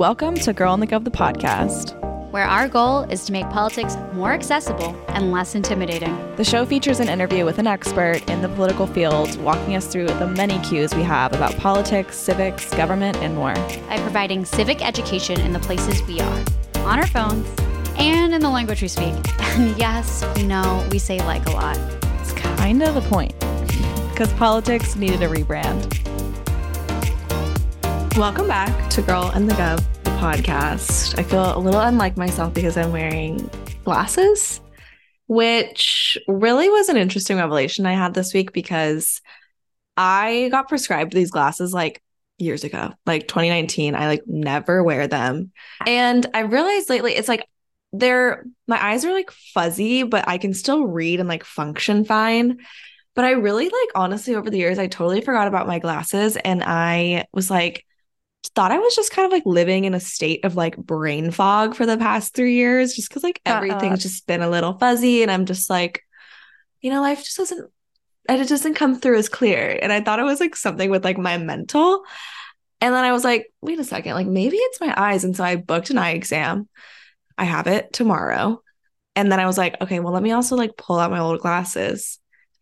Welcome to Girl in the Gov, the podcast. where our goal is to make politics more accessible and less intimidating. The show features an interview with an expert in the political field, walking us through the many cues we have about politics, civics, government, and more. By providing civic education in the places we are, on our phones, and in the language we speak. And yes, we know we say like a lot. It's kind of the point, because politics needed a rebrand. Welcome back to Girl and the Gov, podcast. I feel a little unlike myself because I'm wearing glasses, which really was an interesting revelation I had this week because I got prescribed these glasses like years ago, like 2019. I like never wear them. And I realized lately it's like they're my eyes are like fuzzy, but I can still read and like function fine. But I really like honestly over the years, I totally forgot about my glasses and I was like, thought I was just kind of like living in a state of like brain fog for the past three years, just because like Uh-uh. everything's just been a little fuzzy. And I'm just like, you know, life just doesn't, and it doesn't come through as clear. And I thought it was like something with like my mental. And then I was like, wait a second, like maybe it's my eyes. And so I booked an eye exam. I have it tomorrow. And then I was like, okay, well, let me also like pull out my old glasses,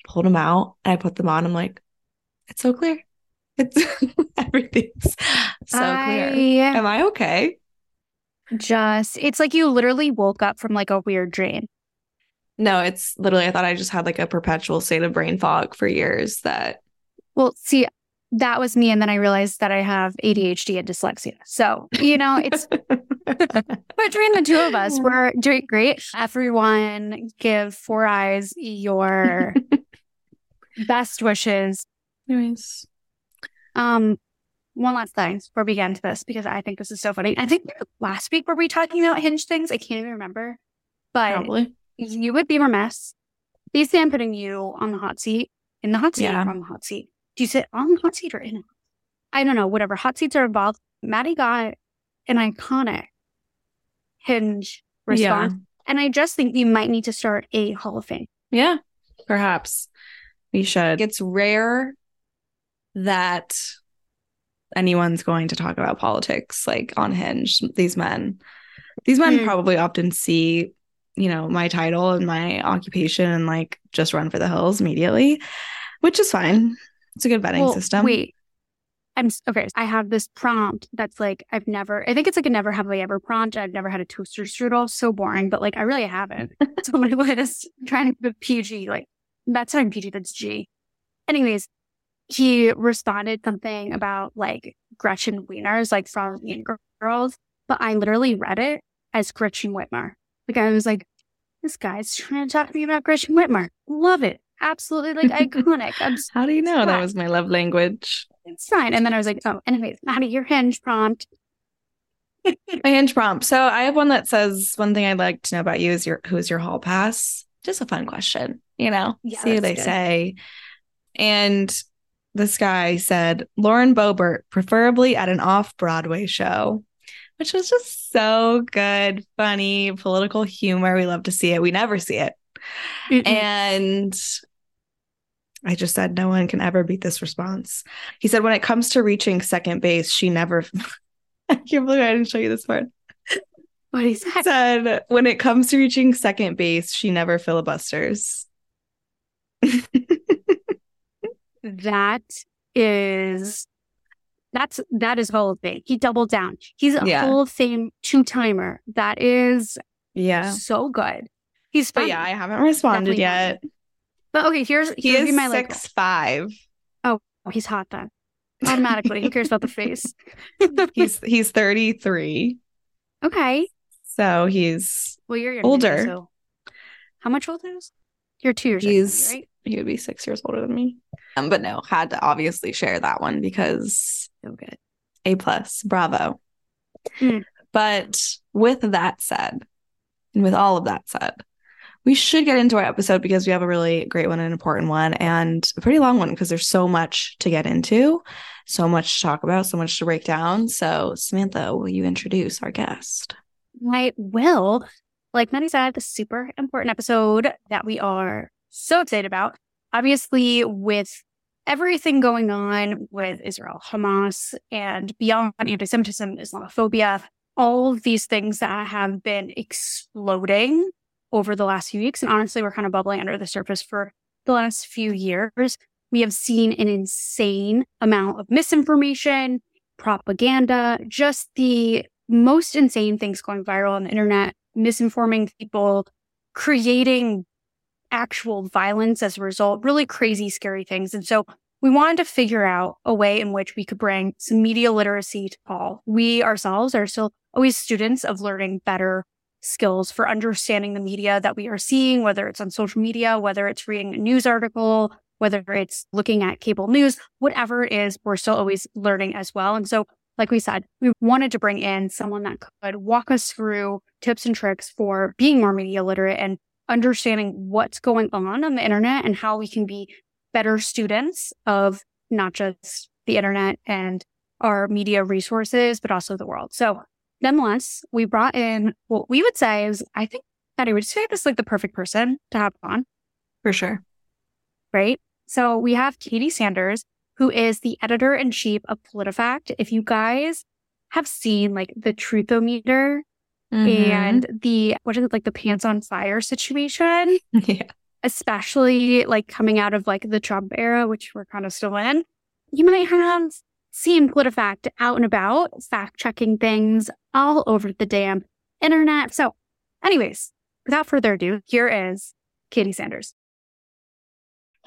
pulled them out, and I put them on. I'm like, it's so clear. It's everything's so clear. Am I okay? just, it's like you literally woke up from like a weird dream. No, it's literally, I thought I just had like a perpetual state of brain fog for years that Well, see, that was me. And then I realized that I have ADHD and dyslexia. So, you know, it's between the two of us, we're doing great. Everyone give Four Eyes your best wishes. anyways. Um, one last thing before we get into this, because I think this is so funny. I think last week were we talking about hinge things? I can't even remember. But Probably. you would be remiss. Please say I'm putting you on the hot seat. In the hot seat Yeah. or on the hot seat? Do you sit on the hot seat or in it? I don't know, whatever. Hot seats are involved. Maddie got an iconic hinge response. And I just think you might need to start a Hall of Fame. Yeah, perhaps we should. It's rare that anyone's going to talk about politics like on Hinge. These men, these men Hmm. probably often see, you know, my title and my occupation and like just run for the hills immediately, which is fine. It's a good vetting Well, system. Wait. I'm okay. I have this prompt that's like I've never. I think it's like a never have I ever prompt. I've never had a toaster strudel. So boring, but like I really haven't. it's on my list. I'm trying to it PG. Like that's not PG. That's G. Anyways, he responded something about like Gretchen Wieners, like from Mean Girls, but I literally read it as Gretchen Whitmer. Like I was like, this guy's trying to talk to me about Gretchen Whitmer. Love it. Absolutely like iconic. How do you know that was my love language? it's fine. And then I was like, oh, anyways, Maddie, your hinge prompt. My hinge prompt. So I have one that says one thing I'd like to know about you is your who's your hall pass. Just a fun question, you know. Yeah, see what they good. say. And this guy said Lauren Boebert, preferably at an off Broadway show, which was just so good, funny, political humor. We love to see it. We never see it. And I just said, no one can ever beat this response. He said, when it comes to reaching second base, she never. I can't believe I didn't show you this part. what is that? Said, when it comes to reaching second base, she never filibusters. That is that's that is Hall of Fame. He doubled down. He's a Yeah. Hall of Fame two timer. That is Yeah. so good. He's But yeah, I haven't responded Definitely yet. But okay, here's He here's is my like. six five. Oh, oh, he's hot then. Automatically, who cares about the face? He's he's 33. okay. So he's Well, you're Older. so how much older is? You're two years. He's- right. he would be six years older than me. Um, but no, had to obviously share that one because So good. A plus. Bravo. Mm. But with that said, and with all of that said, we should get into our episode because we have a really great one, an important one, and a pretty long one because there's so much to get into, so much to talk about, so much to break down. So, Samantha, will you introduce our guest? I will. Like Maddie said, the super important episode that we are so excited about. Obviously, with everything going on with Israel, Hamas, and beyond anti Semitism, Islamophobia, all of these things that have been exploding over the last few weeks. And honestly, we're kind of bubbling under the surface for the last few years. We have seen an insane amount of misinformation, propaganda, just the most insane things going viral on the internet, misinforming people, creating actual violence as a result, really crazy, scary things. And so we wanted to figure out a way in which we could bring some media literacy to all. We ourselves are still always students of learning better skills for understanding the media that we are seeing, whether it's on social media, whether it's reading a news article, whether it's looking at cable news, whatever it is, we're still always learning as well. And so, like we said, we wanted to bring in someone that could walk us through tips and tricks for being more media literate and understanding what's going on on the internet and how we can be better students of not just the internet and our media resources, but also the world. So nonetheless, we brought in what we would say is, I think that I would say this is like the perfect person to have on. For sure. Right. So we have Katie Sanders, who is the editor in chief of PolitiFact. If you guys have seen like the truthometer Mhm. and the, what is it, like the pants on fire situation, yeah. especially like coming out of like the Trump era, which we're kind of still in, you might have seen PolitiFact out and about, fact checking things all over the damn internet. So, anyways, without further ado, here is Katie Sanders.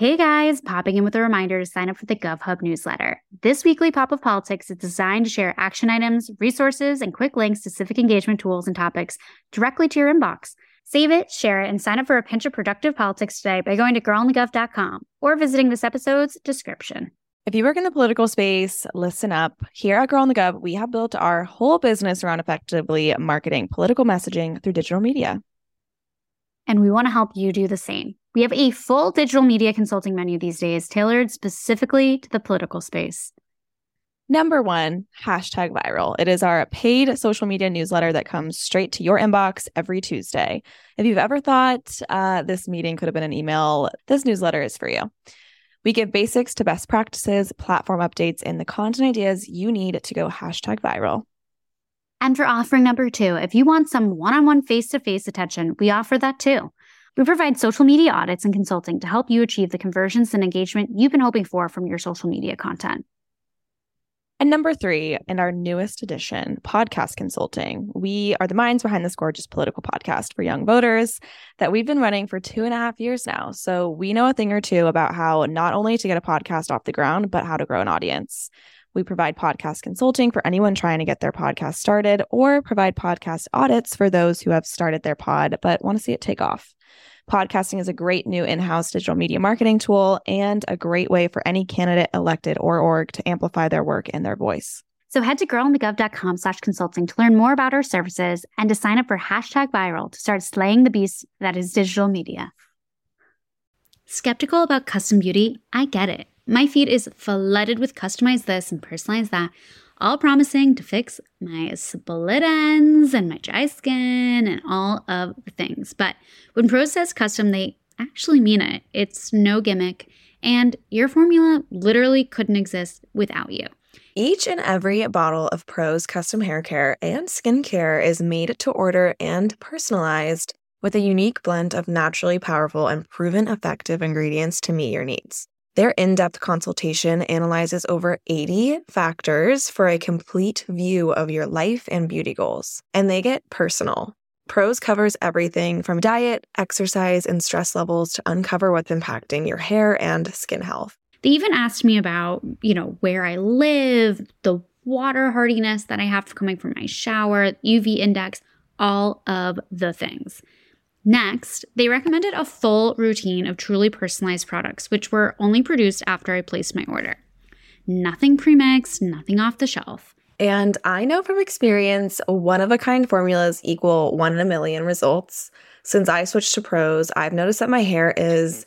Hey guys, popping in with a reminder to sign up for the GovHub newsletter. This weekly pop of politics is designed to share action items, resources, and quick links to civic engagement tools and topics directly to your inbox. Save it, share it, and sign up for a pinch of productive politics today by going to girlonthegov.com or visiting this episode's description. If you work in the political space, listen up. Here at Girl on the Gov, we have built our whole business around effectively marketing political messaging through digital media. And we want to help you do the same. We have a full digital media consulting menu these days tailored specifically to the political space. Number one, hashtag viral. It is our paid social media newsletter that comes straight to your inbox every Tuesday. If you've ever thought uh, this meeting could have been an email, this newsletter is for you. We give basics to best practices, platform updates, and the content ideas you need to go hashtag viral. And for offering number two, if you want some one on one face to face attention, we offer that too. We provide social media audits and consulting to help you achieve the conversions and engagement you've been hoping for from your social media content. And number three, in our newest edition, podcast consulting, we are the minds behind this gorgeous political podcast for young voters that we've been running for two and a half years now. So we know a thing or two about how not only to get a podcast off the ground, but how to grow an audience. We provide podcast consulting for anyone trying to get their podcast started or provide podcast audits for those who have started their pod but want to see it take off. Podcasting is a great new in house digital media marketing tool and a great way for any candidate, elected, or org to amplify their work and their voice. So head to girlonthegov.com slash consulting to learn more about our services and to sign up for hashtag viral to start slaying the beast that is digital media. Skeptical about custom beauty? I get it. My feed is flooded with customized this and personalized that, all promising to fix my split ends and my dry skin and all of the things. But when Prose says custom, they actually mean it. It's no gimmick, and your formula literally couldn't exist without you. Each and every bottle of Prose custom hair care and skincare is made to order and personalized with a unique blend of naturally powerful and proven effective ingredients to meet your needs. Their in depth consultation analyzes over 80 factors for a complete view of your life and beauty goals, and they get personal. Prose covers everything from diet, exercise, and stress levels to uncover what's impacting your hair and skin health. They even asked me about, you know, where I live, the water hardiness that I have coming from my shower, UV index, all of the things. Next, they recommended a full routine of truly personalized products, which were only produced after I placed my order. Nothing premixed, nothing off the shelf. And I know from experience, one of a kind formulas equal one in a million results. Since I switched to Prose, I've noticed that my hair is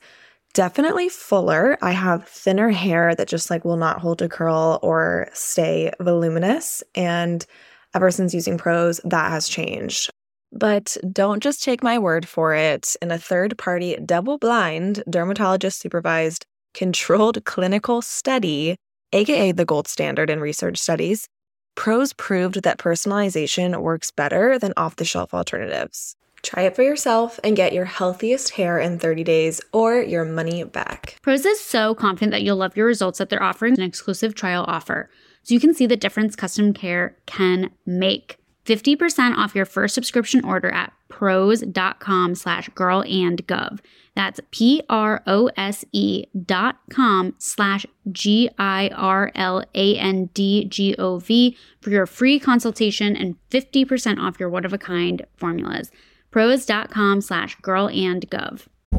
definitely fuller. I have thinner hair that just like will not hold a curl or stay voluminous. And ever since using Prose, that has changed. But don't just take my word for it. In a third party, double blind, dermatologist supervised, controlled clinical study, aka the gold standard in research studies, Prose proved that personalization works better than off the shelf alternatives. Try it for yourself and get your healthiest hair in 30 days or your money back. Prose is so confident that you'll love your results that they're offering an exclusive trial offer. So you can see the difference custom care can make. 50% off your first subscription order at prose.com slash girlandgov. That's P-R-O-S-E dot com slash G-I-R-L-A-N-D-G-O-V for your free consultation and 50% off your one-of-a-kind formulas. Prose.com slash girlandgov.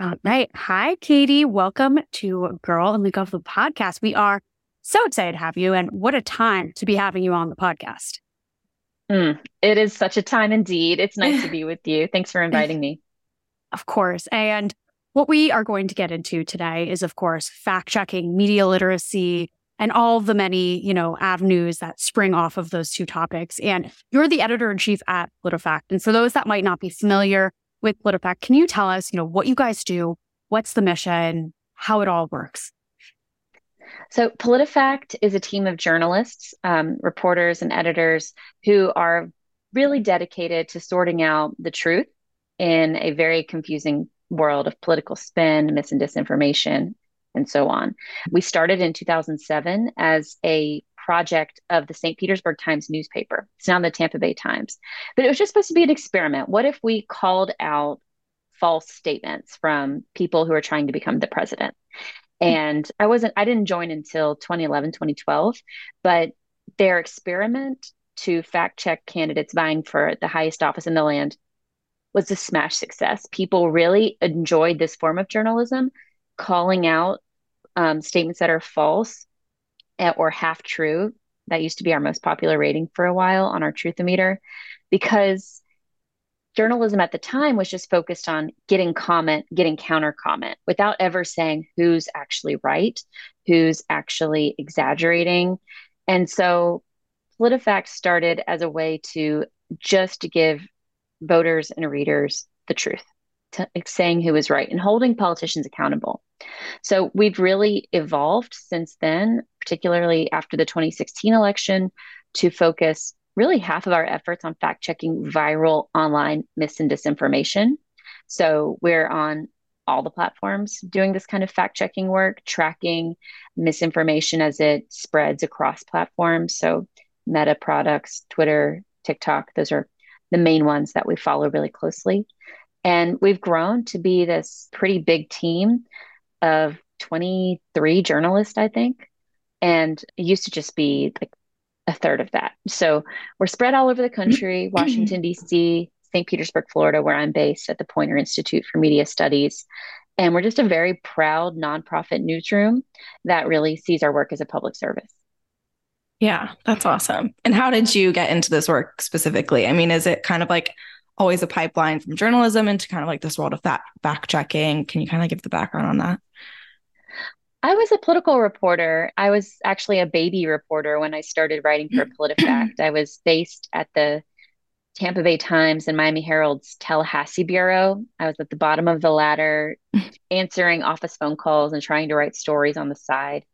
All right. Hi, Katie. Welcome to Girl and the Gov the podcast. We are so excited to have you, and what a time to be having you on the podcast. Mm, it is such a time indeed. It's nice to be with you. Thanks for inviting me. Of course. And what we are going to get into today is, of course, fact checking, media literacy, and all the many, you know, avenues that spring off of those two topics. And you're the editor in chief at PolitiFact. And for those that might not be familiar, with PolitiFact. Can you tell us, you know, what you guys do, what's the mission, how it all works? So, PolitiFact is a team of journalists, um, reporters, and editors who are really dedicated to sorting out the truth in a very confusing world of political spin, mis and disinformation, and so on. We started in 2007 as a project of the St. Petersburg Times newspaper. It's now the Tampa Bay Times. But it was just supposed to be an experiment. What if we called out false statements from people who are trying to become the president? And I wasn't, I didn't join until 2011, 2012, but their experiment to fact check candidates vying for the highest office in the land was a smash success. People really enjoyed this form of journalism, calling out um, statements that are false Eh, or half true. That used to be our most popular rating for a while on our Truthometer because journalism at the time was just focused on getting comment, getting counter comment without ever saying who's actually right, who's actually exaggerating. And so PolitiFact started as a way to just to give voters and readers the truth to saying who is right and holding politicians accountable. So we've really evolved since then, particularly after the 2016 election, to focus really half of our efforts on fact checking viral online mis and disinformation. So we're on all the platforms doing this kind of fact checking work, tracking misinformation as it spreads across platforms. So Meta products, Twitter, TikTok, those are the main ones that we follow really closely. And we've grown to be this pretty big team of 23 journalists, I think. And it used to just be like a third of that. So we're spread all over the country Washington, D.C., St. Petersburg, Florida, where I'm based at the Poynter Institute for Media Studies. And we're just a very proud nonprofit newsroom that really sees our work as a public service. Yeah, that's awesome. And how did you get into this work specifically? I mean, is it kind of like always a pipeline from journalism into kind of like this world of fact fact checking. Can you kind of give the background on that? I was a political reporter. I was actually a baby reporter when I started writing for PolitiFact. I was based at the Tampa Bay Times and Miami Herald's Tallahassee bureau. I was at the bottom of the ladder, answering office phone calls and trying to write stories on the side.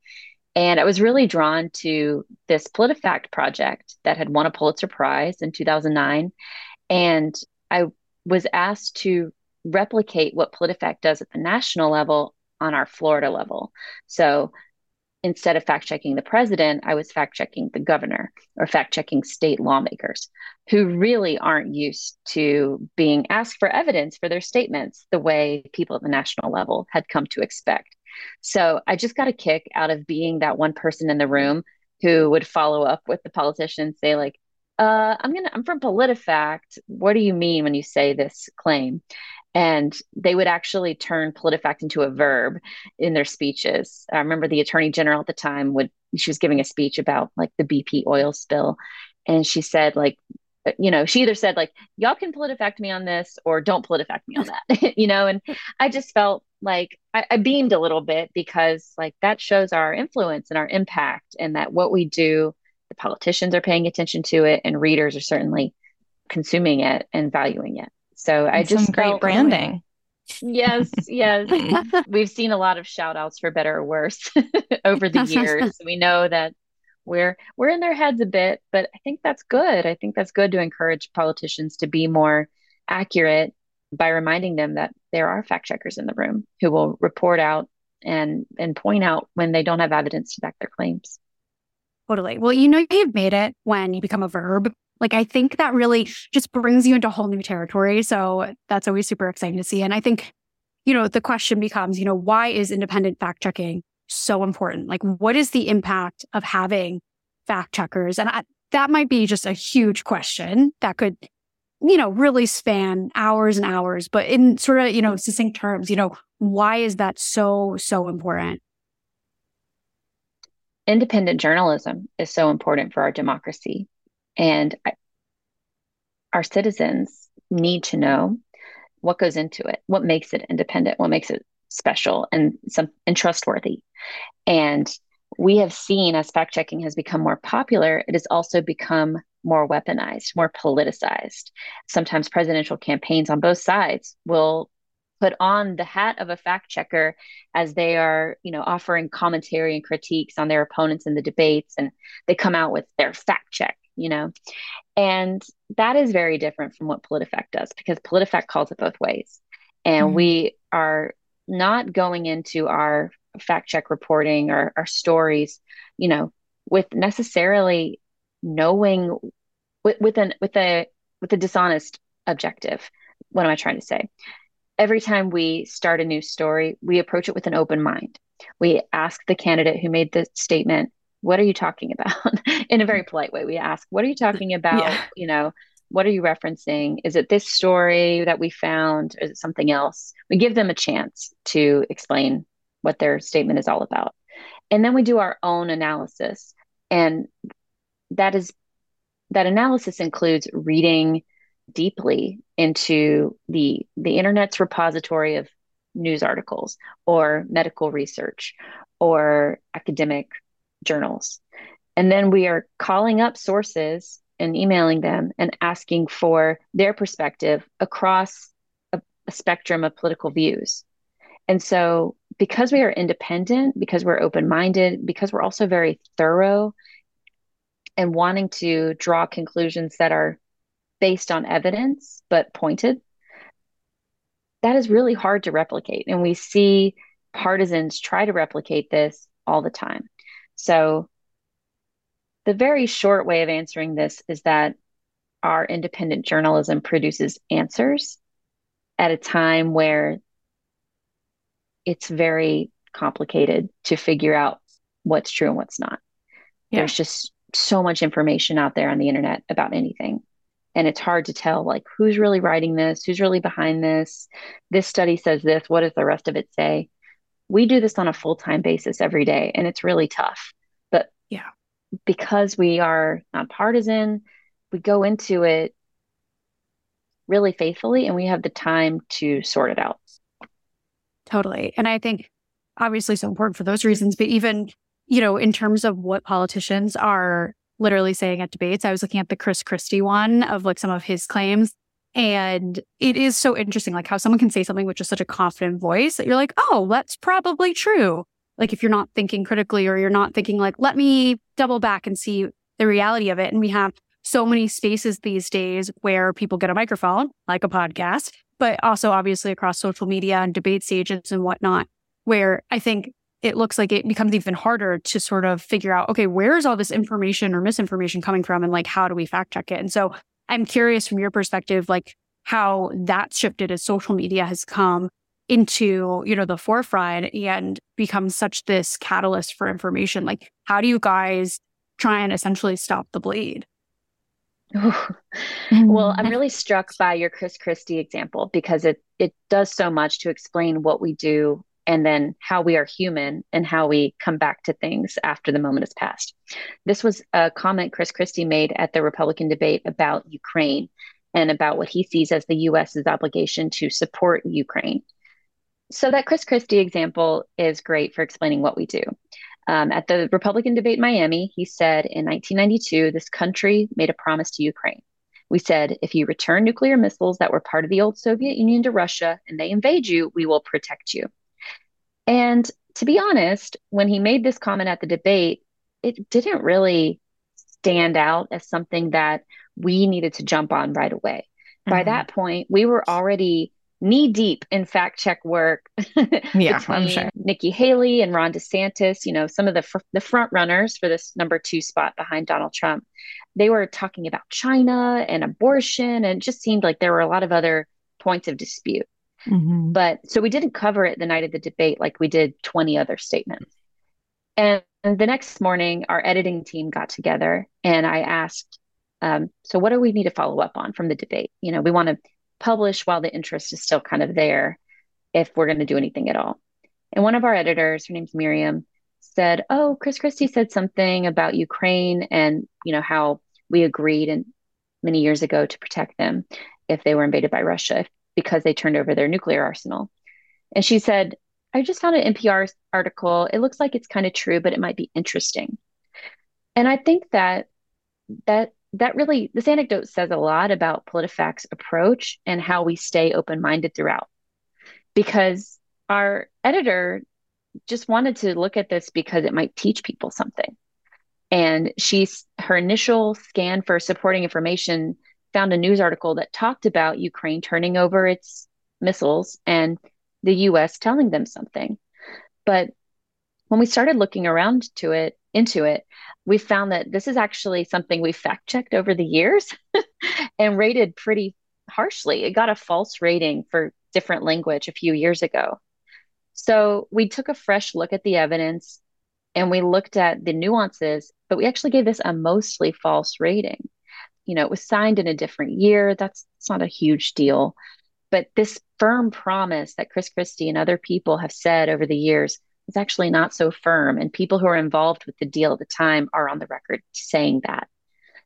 And I was really drawn to this PolitiFact project that had won a Pulitzer Prize in 2009. And I was asked to replicate what PolitiFact does at the national level on our Florida level. So instead of fact checking the president, I was fact checking the governor or fact checking state lawmakers who really aren't used to being asked for evidence for their statements the way people at the national level had come to expect. So I just got a kick out of being that one person in the room who would follow up with the politician and say, like, uh, I'm gonna I'm from PolitiFact. What do you mean when you say this claim? And they would actually turn politifact into a verb in their speeches. I remember the attorney general at the time would she was giving a speech about like the BP oil spill, and she said like, you know, she either said like, y'all can politifact me on this or don't politifact me on that, you know, and I just felt like I, I beamed a little bit because like that shows our influence and our impact, and that what we do, the politicians are paying attention to it, and readers are certainly consuming it and valuing it. So I just great branding. Yes, yes. We've seen a lot of shout outs for better or worse over the years. we know that we're we're in their heads a bit, but I think that's good. I think that's good to encourage politicians to be more accurate by reminding them that there are fact checkers in the room who will report out and and point out when they don't have evidence to back their claims. Totally. Well, you know you've made it when you become a verb like I think that really just brings you into a whole new territory. So that's always super exciting to see. And I think, you know, the question becomes, you know, why is independent fact checking so important? Like, what is the impact of having fact checkers? And I, that might be just a huge question that could, you know, really span hours and hours. But in sort of, you know, succinct terms, you know, why is that so, so important? Independent journalism is so important for our democracy. And our citizens need to know what goes into it, what makes it independent, what makes it special and some and trustworthy. And we have seen as fact checking has become more popular, it has also become more weaponized, more politicized. Sometimes presidential campaigns on both sides will put on the hat of a fact checker as they are, you know, offering commentary and critiques on their opponents in the debates and they come out with their fact check you know? And that is very different from what politifact does because politifact calls it both ways. And mm-hmm. we are not going into our fact check reporting or our stories you know with necessarily knowing with, with an with a with a dishonest objective. What am i trying to say every time we start a new story we approach it with an open mind. We ask the candidate who made the statement what are you talking about? In a very polite way we ask what are you talking about? Yeah. you know what are you referencing? Is it this story that we found? Is it something else? We give them a chance to explain what their statement is all about. And then we do our own analysis. And that is that analysis includes reading deeply into the the internet's repository of news articles or medical research or academic journals. And then we are calling up sources and emailing them and asking for their perspective across a, a spectrum of political views. And so, because we are independent, because we're open minded, because we're also very thorough and wanting to draw conclusions that are based on evidence but pointed, that is really hard to replicate. And we see partisans try to replicate this all the time. So, the very short way of answering this is that our independent journalism produces answers at a time where it's very complicated to figure out what's true and what's not. Yeah. There's just so much information out there on the internet about anything. And it's hard to tell like who's really writing this, who's really behind this. This study says this, what does the rest of it say? we do this on a full-time basis every day and it's really tough but yeah because we are nonpartisan we go into it really faithfully and we have the time to sort it out totally and i think obviously so important for those reasons but even you know in terms of what politicians are literally saying at debates i was looking at the chris christie one of like some of his claims and it is so interesting, like how someone can say something with just such a confident voice that you're like, oh, that's probably true. Like if you're not thinking critically or you're not thinking like, let me double back and see the reality of it. And we have so many spaces these days where people get a microphone, like a podcast, but also obviously across social media and debate stages and whatnot, where I think it looks like it becomes even harder to sort of figure out, okay, where's all this information or misinformation coming from? And like, how do we fact check it? And so I'm curious from your perspective, like how that shifted as social media has come into, you know, the forefront and become such this catalyst for information. Like, how do you guys try and essentially stop the bleed? Mm-hmm. well, I'm really struck by your Chris Christie example because it it does so much to explain what we do and then how we are human and how we come back to things after the moment has passed. This was a comment Chris Christie made at the Republican debate about Ukraine and about what he sees as the US's obligation to support Ukraine. So, that Chris Christie example is great for explaining what we do. Um, at the Republican debate in Miami, he said in 1992, this country made a promise to Ukraine. We said, if you return nuclear missiles that were part of the old Soviet Union to Russia and they invade you, we will protect you. And to be honest, when he made this comment at the debate, it didn't really stand out as something that we needed to jump on right away. Mm-hmm. By that point, we were already knee deep in fact check work yeah, I'm sure. Nikki Haley and Ron DeSantis, you know, some of the fr- the front runners for this number 2 spot behind Donald Trump. They were talking about China and abortion and it just seemed like there were a lot of other points of dispute. Mm-hmm. But so we didn't cover it the night of the debate like we did 20 other statements. And, the next morning, our editing team got together and I asked, um, so what do we need to follow up on from the debate? You know, we want to publish while the interest is still kind of there if we're going to do anything at all. And one of our editors, her name's Miriam, said, "Oh, Chris Christie said something about Ukraine and you know how we agreed and many years ago to protect them if they were invaded by Russia because they turned over their nuclear arsenal. And she said, I just found an NPR article. It looks like it's kind of true, but it might be interesting. And I think that that that really this anecdote says a lot about PolitiFact's approach and how we stay open-minded throughout. Because our editor just wanted to look at this because it might teach people something. And she's her initial scan for supporting information found a news article that talked about Ukraine turning over its missiles and the US telling them something. But when we started looking around to it into it, we found that this is actually something we fact checked over the years and rated pretty harshly. It got a false rating for different language a few years ago. So we took a fresh look at the evidence and we looked at the nuances, but we actually gave this a mostly false rating you know, it was signed in a different year. That's, that's not a huge deal. But this firm promise that Chris Christie and other people have said over the years is actually not so firm. And people who are involved with the deal at the time are on the record saying that.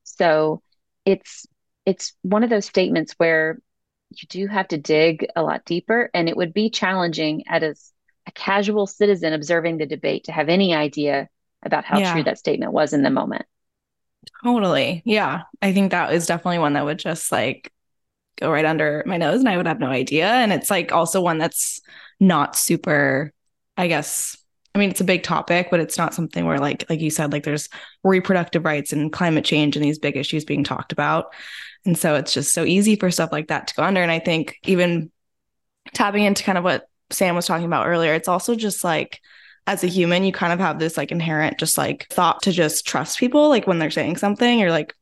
So it's it's one of those statements where you do have to dig a lot deeper, and it would be challenging as a casual citizen observing the debate to have any idea about how yeah. true that statement was in the moment. Totally. Yeah. I think that is definitely one that would just like go right under my nose and I would have no idea. And it's like also one that's not super, I guess. I mean, it's a big topic, but it's not something where like like you said, like there's reproductive rights and climate change and these big issues being talked about. And so it's just so easy for stuff like that to go under. And I think even tapping into kind of what Sam was talking about earlier, it's also just like as a human, you kind of have this like inherent just like thought to just trust people. Like when they're saying something, you're like,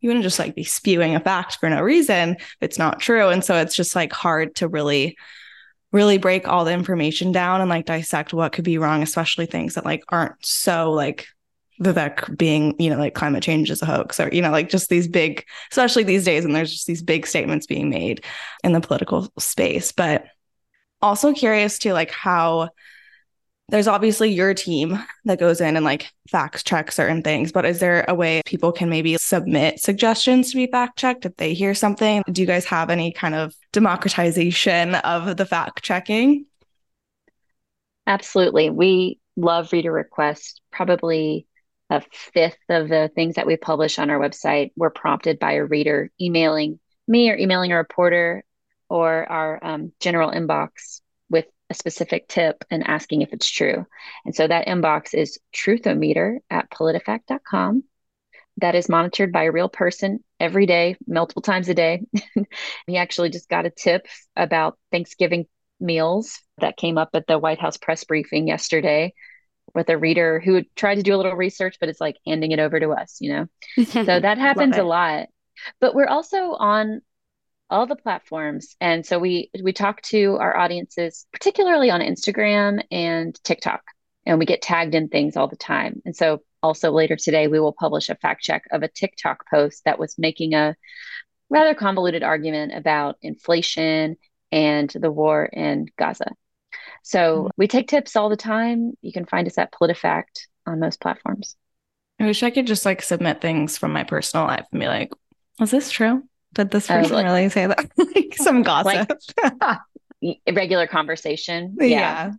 you wouldn't just like be spewing a fact for no reason. It's not true. And so it's just like hard to really, really break all the information down and like dissect what could be wrong, especially things that like aren't so like Vivek being, you know, like climate change is a hoax or, you know, like just these big, especially these days, and there's just these big statements being made in the political space. But also curious to like how there's obviously your team that goes in and like fact check certain things, but is there a way people can maybe submit suggestions to be fact checked if they hear something? Do you guys have any kind of democratization of the fact checking? Absolutely. We love reader requests. Probably a fifth of the things that we publish on our website were prompted by a reader emailing me or emailing a reporter or our um, general inbox a specific tip and asking if it's true. And so that inbox is truthometer at politifact.com. That is monitored by a real person every day, multiple times a day. he actually just got a tip about Thanksgiving meals that came up at the White House press briefing yesterday with a reader who tried to do a little research, but it's like handing it over to us, you know? so that happens a lot. But we're also on all the platforms. And so we we talk to our audiences, particularly on Instagram and TikTok, and we get tagged in things all the time. And so also later today, we will publish a fact check of a TikTok post that was making a rather convoluted argument about inflation and the war in Gaza. So mm-hmm. we take tips all the time. You can find us at PolitiFact on most platforms. I wish I could just like submit things from my personal life and be like, is this true? Did this oh, person like, really say that?" like some gossip, like regular conversation. Yeah. yeah.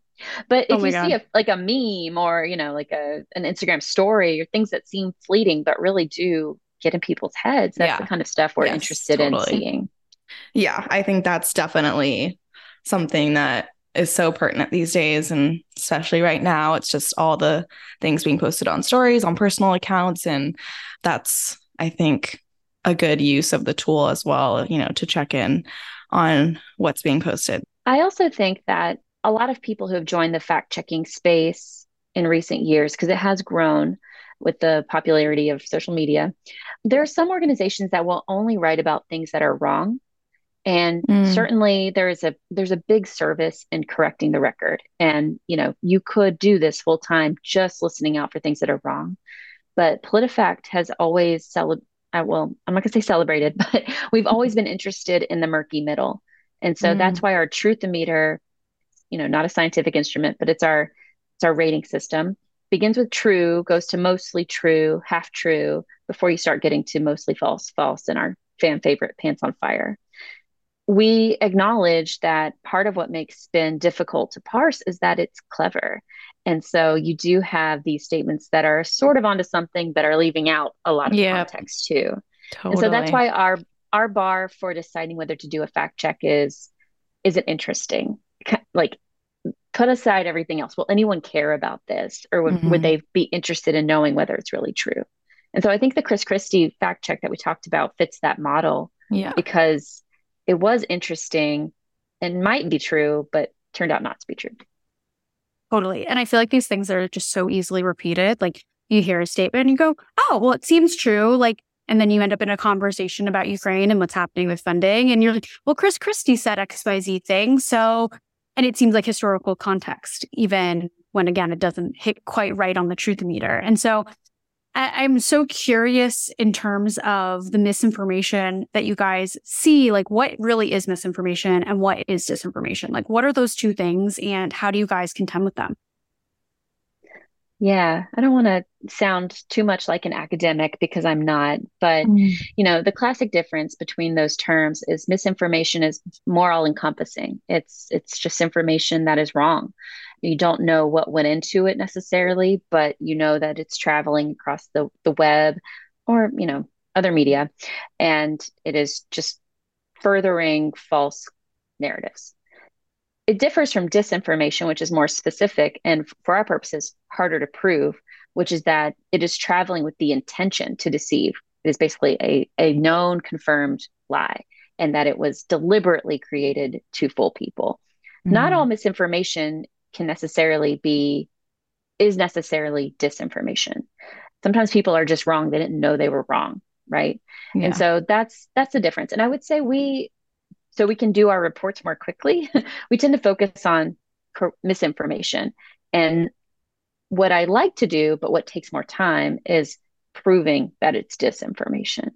But oh if oh you God. see a, like a meme or you know like a an Instagram story or things that seem fleeting but really do get in people's heads, that's yeah. the kind of stuff we're yes, interested totally. in seeing. Yeah, I think that's definitely something that is so pertinent these days and especially right now it's just all the things being posted on stories on personal accounts and that's i think a good use of the tool as well you know to check in on what's being posted. I also think that a lot of people who have joined the fact checking space in recent years because it has grown with the popularity of social media there are some organizations that will only write about things that are wrong. And mm. certainly there is a there's a big service in correcting the record. And you know you could do this full time just listening out for things that are wrong. But politifact has always celebrated uh, well i'm not going to say celebrated but we've always been interested in the murky middle. And so mm. that's why our truth truthometer you know not a scientific instrument but it's our it's our rating system. Begins with true goes to mostly true half true before you start getting to mostly false false and our fan favorite pants on fire we acknowledge that part of what makes spin difficult to parse is that it's clever. And so you do have these statements that are sort of onto something but are leaving out a lot of yep. context too. Totally. And so that's why our our bar for deciding whether to do a fact check is is it interesting? Like put aside everything else. Will anyone care about this or would, mm-hmm. would they be interested in knowing whether it's really true? And so I think the Chris Christie fact check that we talked about fits that model. Yeah. Because it was interesting and might be true, but turned out not to be true. Totally. And I feel like these things are just so easily repeated. Like you hear a statement and you go, oh, well, it seems true. Like, and then you end up in a conversation about Ukraine and what's happening with funding. And you're like, well, Chris Christie said XYZ thing. So, and it seems like historical context, even when again, it doesn't hit quite right on the truth meter. And so I- am so curious in terms of the misinformation that you guys see. Like, what really is misinformation and what is disinformation? Like, what are those two things and how do you guys contend with them? Yeah, I don't want to sound too much like an academic because I'm not, but mm. you know, the classic difference between those terms is misinformation is more all encompassing. It's it's just information that is wrong. You don't know what went into it necessarily, but you know that it's traveling across the, the web or, you know, other media. And it is just furthering false narratives. It differs from disinformation, which is more specific and, for our purposes, harder to prove, which is that it is traveling with the intention to deceive. It is basically a, a known, confirmed lie, and that it was deliberately created to fool people. Mm-hmm. Not all misinformation can necessarily be is necessarily disinformation. Sometimes people are just wrong. They didn't know they were wrong, right? Yeah. And so that's that's the difference. And I would say we so we can do our reports more quickly. we tend to focus on misinformation. And what I like to do, but what takes more time is proving that it's disinformation.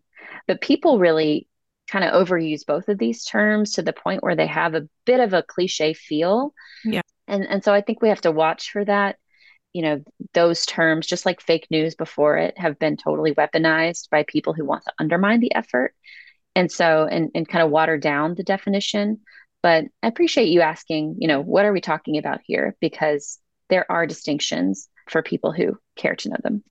But people really kind of overuse both of these terms to the point where they have a bit of a cliche feel. Yeah and and so i think we have to watch for that. You know those terms just like fake news before it have been totally weaponized by people who want to undermine the effort. And so and, and kind of water down the definition. But i appreciate you asking you know what are we talking about here? Because there are distinctions for people who care to know them.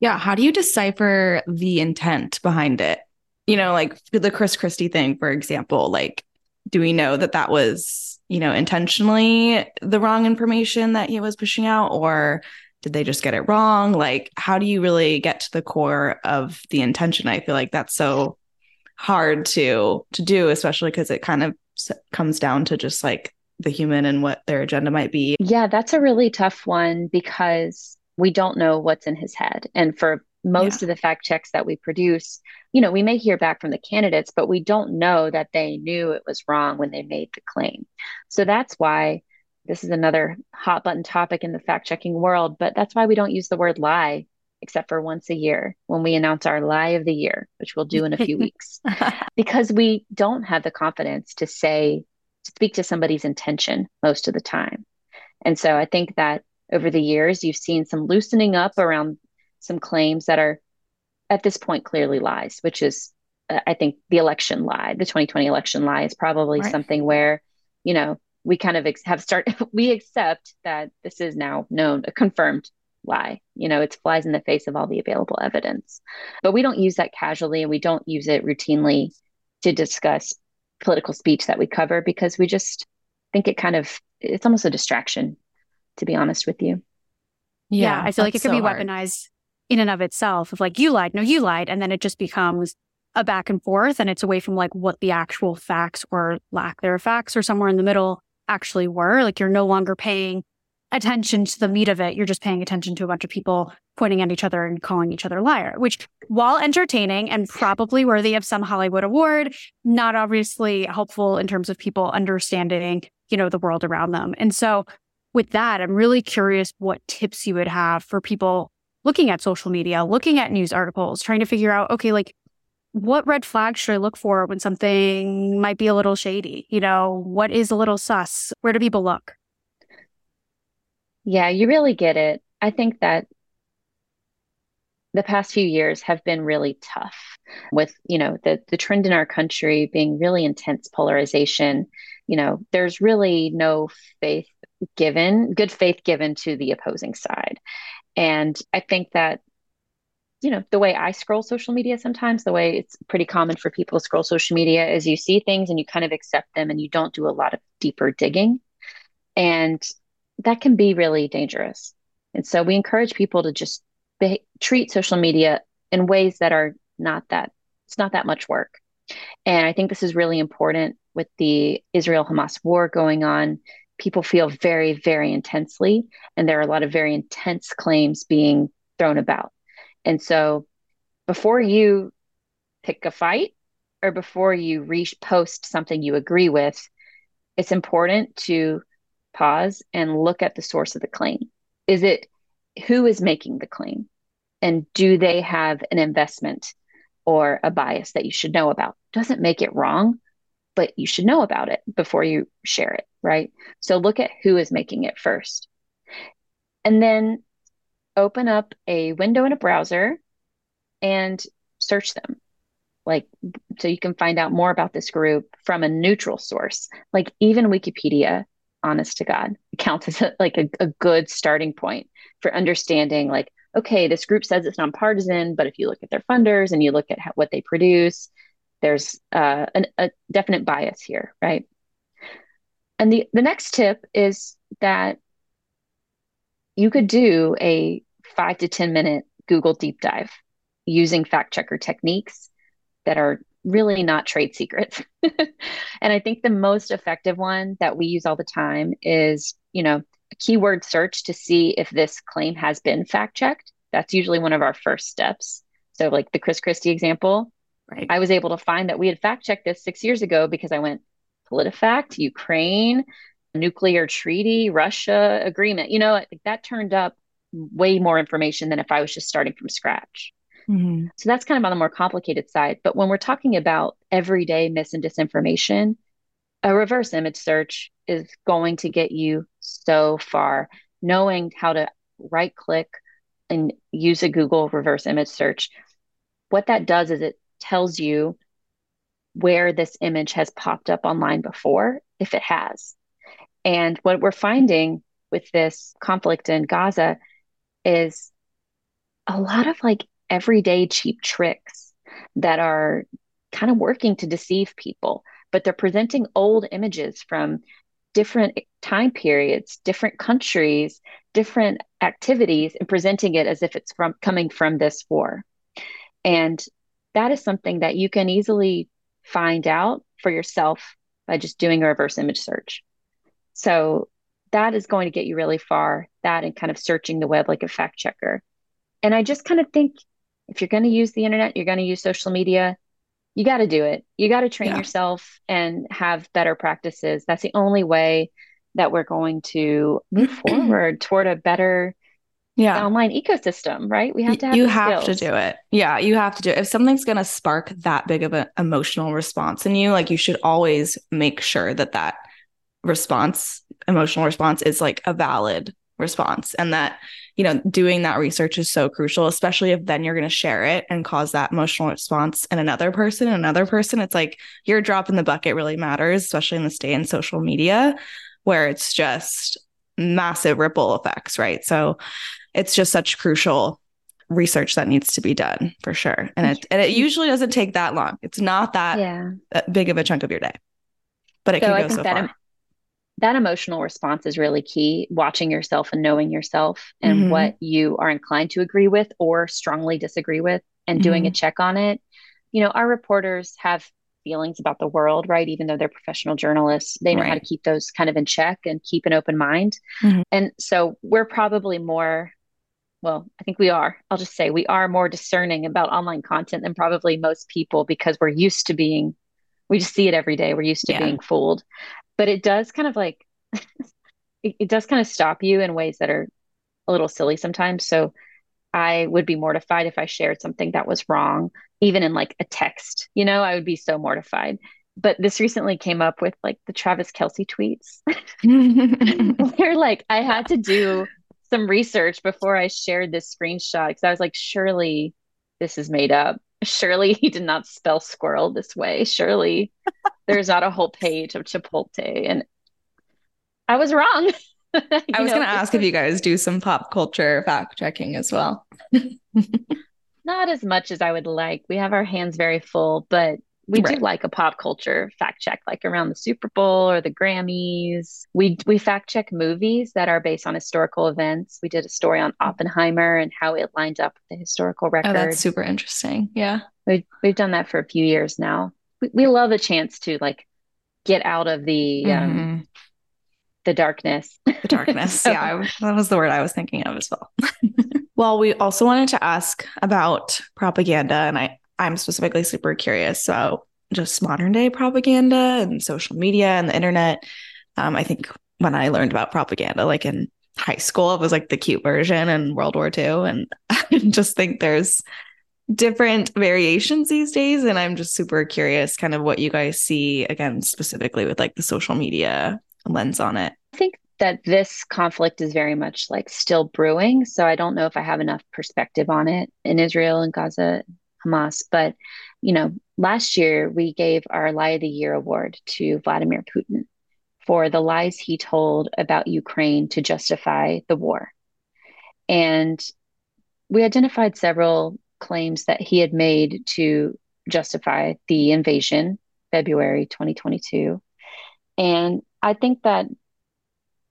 Yeah how do you decipher the intent behind it? You know like the chris christie thing for example like do we know that that was you know, intentionally the wrong information that he was pushing out or did they just get it wrong? Like how do you really get to the core of the intention? I feel like that's so hard to to do especially because it kind of comes down to just like the human and what their agenda might be? Yeah, that's a really tough one because we don't know what's in his head. And for most yeah. of the fact checks that we produce, you know, we may hear back from the candidates, but we don't know that they knew it was wrong when they made the claim. So that's why this is another hot button topic in the fact checking world, but that's why we don't use the word lie except for once a year when we announce our lie of the year, which we'll do in a few weeks, because we don't have the confidence to say, to speak to somebody's intention most of the time. And so I think that over the years, you've seen some loosening up around some claims that are at this point clearly lies, which is, uh, I think, the election lie, the 2020 election lie is probably right. something where, you know, we kind of ex- have started, we accept that this is now known, a confirmed lie. You know, it flies in the face of all the available evidence. But we don't use that casually and we don't use it routinely to discuss political speech that we cover because we just think it kind of, it's almost a distraction, to be honest with you. Yeah, yeah I feel like it could so be hard. In and of itself of like, you lied, no, you lied. And then it just becomes a back and forth and it's away from like what the actual facts or lack thereof facts or somewhere in the middle actually were. Like you're no longer paying attention to the meat of it. You're just paying attention to a bunch of people pointing at each other and calling each other liar, which while entertaining and probably worthy of some Hollywood award, not obviously helpful in terms of people understanding, you know, the world around them. And so with that, I'm really curious what tips you would have for people looking at social media, looking at news articles, trying to figure out, okay, like what red flags should I look for when something might be a little shady? You know, what is a little sus? Where do people look? Yeah, you really get it. I think that the past few years have been really tough with, you know, the the trend in our country being really intense polarization. You know, there's really no faith given, good faith given to the opposing side. And I think that you know, the way I scroll social media sometimes, the way it's pretty common for people to scroll social media is you see things and you kind of accept them and you don't do a lot of deeper digging. And that can be really dangerous. And so we encourage people to just be- treat social media in ways that are not that, it's not that much work. And I think this is really important with the Israel Hamas war going on. People feel very, very intensely, and there are a lot of very intense claims being thrown about. And so before you pick a fight or before you repost something you agree with, it's important to pause and look at the source of the claim. Is it who is making the claim? And do they have an investment or a bias that you should know about? Doesn't make it wrong, but you should know about it before you share it, right? So look at who is making it first. And then open up a window in a browser and search them. Like, so you can find out more about this group from a neutral source. Like, even Wikipedia, honest to God, counts as a, like a, a good starting point for understanding, like, okay, this group says it's nonpartisan, but if you look at their funders and you look at how, what they produce, there's uh, an, a definite bias here, right? And the, the next tip is that you could do a five to 10 minute Google deep dive using fact checker techniques that are really not trade secrets. and I think the most effective one that we use all the time is, you know, a keyword search to see if this claim has been fact checked. That's usually one of our first steps. So, like the Chris Christie example, right. I was able to find that we had fact checked this six years ago because I went PolitiFact, Ukraine, nuclear treaty, Russia agreement. You know, that turned up way more information than if I was just starting from scratch. Mm-hmm. So that's kind of on the more complicated side. But when we're talking about everyday mis and disinformation, a reverse image search is going to get you so far. Knowing how to right click and use a Google reverse image search, what that does is it tells you where this image has popped up online before, if it has. And what we're finding with this conflict in Gaza is a lot of like everyday cheap tricks that are kind of working to deceive people, but they're presenting old images from different time periods, different countries, different activities, and presenting it as if it's from coming from this war. And that is something that you can easily find out for yourself by just doing a reverse image search. So that is going to get you really far. That and kind of searching the web like a fact checker. And I just kind of think if you're going to use the internet, you're going to use social media, you got to do it. You got to train yeah. yourself and have better practices. That's the only way that we're going to move forward toward a better yeah. online ecosystem, right? We have to have You have skills. to do it. Yeah, you have to do it. If something's going to spark that big of an emotional response in you, like you should always make sure that that response, emotional response is like a valid response and that you know doing that research is so crucial especially if then you're going to share it and cause that emotional response in another person another person it's like your drop in the bucket really matters especially in this day in social media where it's just massive ripple effects right so it's just such crucial research that needs to be done for sure and it and it usually doesn't take that long it's not that yeah. big of a chunk of your day but it so can go so far that emotional response is really key watching yourself and knowing yourself and mm-hmm. what you are inclined to agree with or strongly disagree with and doing mm-hmm. a check on it you know our reporters have feelings about the world right even though they're professional journalists they know right. how to keep those kind of in check and keep an open mind mm-hmm. and so we're probably more well i think we are. I'll just say we are more discerning about online content than probably most people because we're used to being we just see it every day. We're used to yeah. being fooled. But it does kind of like it, it does kind of stop you in ways that are a little silly sometimes. So i would be mortified if i shared something that was wrong even in like a text you know i would be so mortified. But this recently came up with like the travis Kelce tweets. They're like i had to do some research before i shared this screenshot because i was like surely this is made up. Surely he did not spell squirrel this way. Surely there's not a whole page of chipotle. And i was wrong. I was going to ask if you guys do some pop culture fact checking as well. Not as much as i would like. We have our hands very full but we right. do like a pop culture fact check like around the super bowl or the grammys. We we fact check movies that are based on historical events. We did a story on oppenheimer and how it lined up with the historical record oh, that's super interesting. Yeah. We, we've done that for a few years now. We, we love a chance to like get out of the um, mm-hmm. um the darkness. The darkness. So, yeah that was the word i was thinking of as well. Well we also wanted to ask about propaganda and i I'm specifically super curious about just modern day propaganda and social media and the internet. Um, I think when I learned about propaganda, like in high school, it was like the cute version in World War II. And I just think there's different variations these days. And I'm just super curious kind of what you guys see again, specifically with like the social media lens on it. I think that this conflict is very much like still brewing. So I don't know if I have enough perspective on it in Israel and Gaza Hamas. But, you know, last year we gave our Lie of the Year award to Vladimir Putin for the lies he told about Ukraine to justify the war. And we identified several claims that he had made to justify the invasion, February 2022. And I think that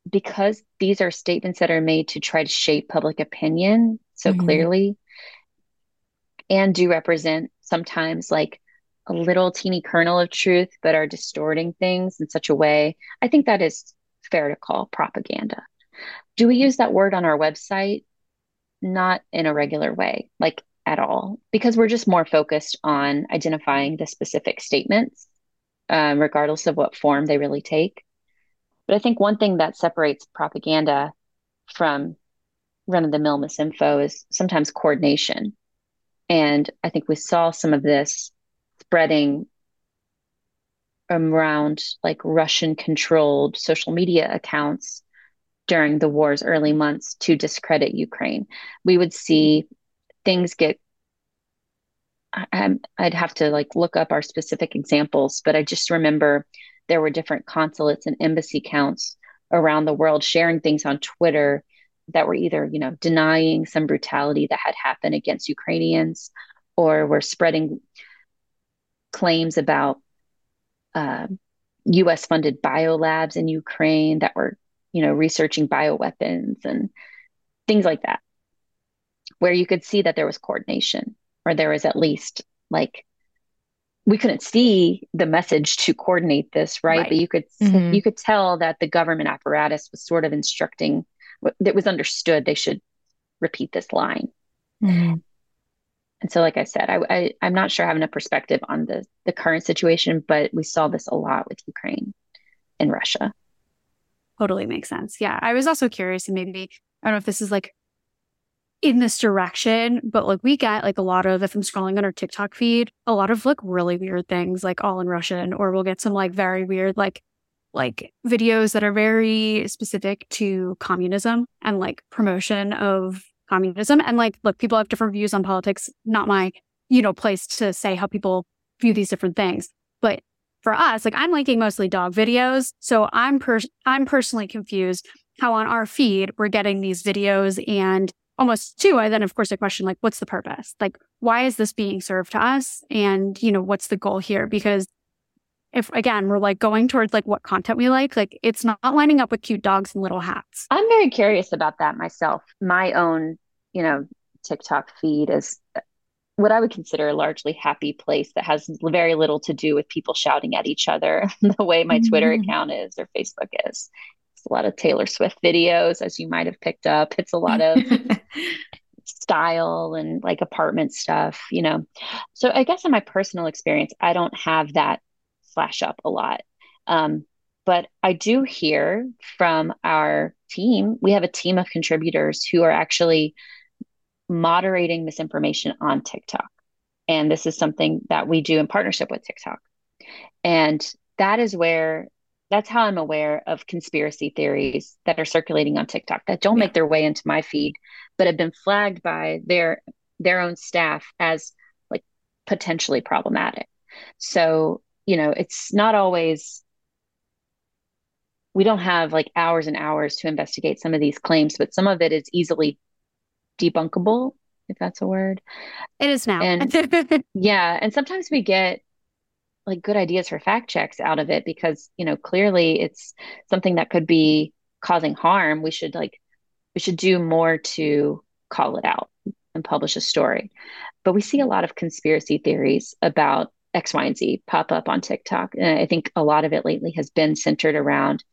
because these are statements that are made to try to shape public opinion so mm-hmm. clearly, and do represent sometimes like a little teeny kernel of truth, but are distorting things in such a way. I think that is fair to call propaganda. Do we use that word on our website? Not in a regular way, like at all, because we're just more focused on identifying the specific statements, um, regardless of what form they really take. But I think one thing that separates propaganda from run of the mill misinfo is sometimes coordination. And I think we saw some of this spreading around like Russian controlled social media accounts during the war's early months to discredit Ukraine. We would see things get I, I'd have to like look up our specific examples, but I just remember there were different consulates and embassy counts around the world sharing things on Twitter that were either you know denying some brutality that had happened against Ukrainians or were spreading claims about uh, U.S. funded biolabs in Ukraine that were you know researching bioweapons and things like that, where you could see that there was coordination or there was at least like we couldn't see the message to coordinate this, right? right. But you could mm-hmm. you could tell that the government apparatus was sort of instructing that was understood they should repeat this line. Mm-hmm. And so, like I said, I, I am not sure I have enough perspective on the the current situation, but we saw this a lot with Ukraine and Russia. Totally makes sense. Yeah, I was also curious, and maybe I don't know if this is like in this direction, but like we get like a lot of, if I'm scrolling on our TikTok feed, a lot of like really weird things, like all in Russian, or we'll get some like very weird, like, like videos that are very specific to communism and like promotion of communism. And like, look, people have different views on politics, not my, you know, place to say how people view these different things. But for us, like I'm liking mostly dog videos. So I'm per- I'm personally confused how on our feed we're getting these videos and almost too, I then of course I question like, what's the purpose? Like, why is this being served to us? And, you know, what's the goal here? Because if again, we're like going towards like what content we like, like it's not lining up with cute dogs and little hats. I'm very curious about that myself. My own, you know, TikTok feed is what I would consider a largely happy place that has very little to do with people shouting at each other the way my mm-hmm. Twitter account is or Facebook is It's a lot of Taylor Swift videos, as you might have picked up. It's a lot of style and like apartment stuff, you know. So I guess in my personal experience, I don't have that flash up a lot. Um, but I do hear from our team, we have a team of contributors who are actually moderating misinformation on TikTok. And this is something that we do in partnership with TikTok. And that is where that's how I'm aware of conspiracy theories that are circulating on TikTok that don't yeah. make their way into my feed, but have been flagged by their their own staff as like potentially problematic. So, you know, it's not always we don't have like hours and hours to investigate some of these claims, but some of it is easily debunkable, if that's a word. It is now. And yeah, and sometimes we get like good ideas for fact checks out of it because you know clearly it's something that could be causing harm we should like we should do more to call it out and publish a story but we see a lot of conspiracy theories about x y and z pop up on tiktok. And i think a lot of it lately has been centered around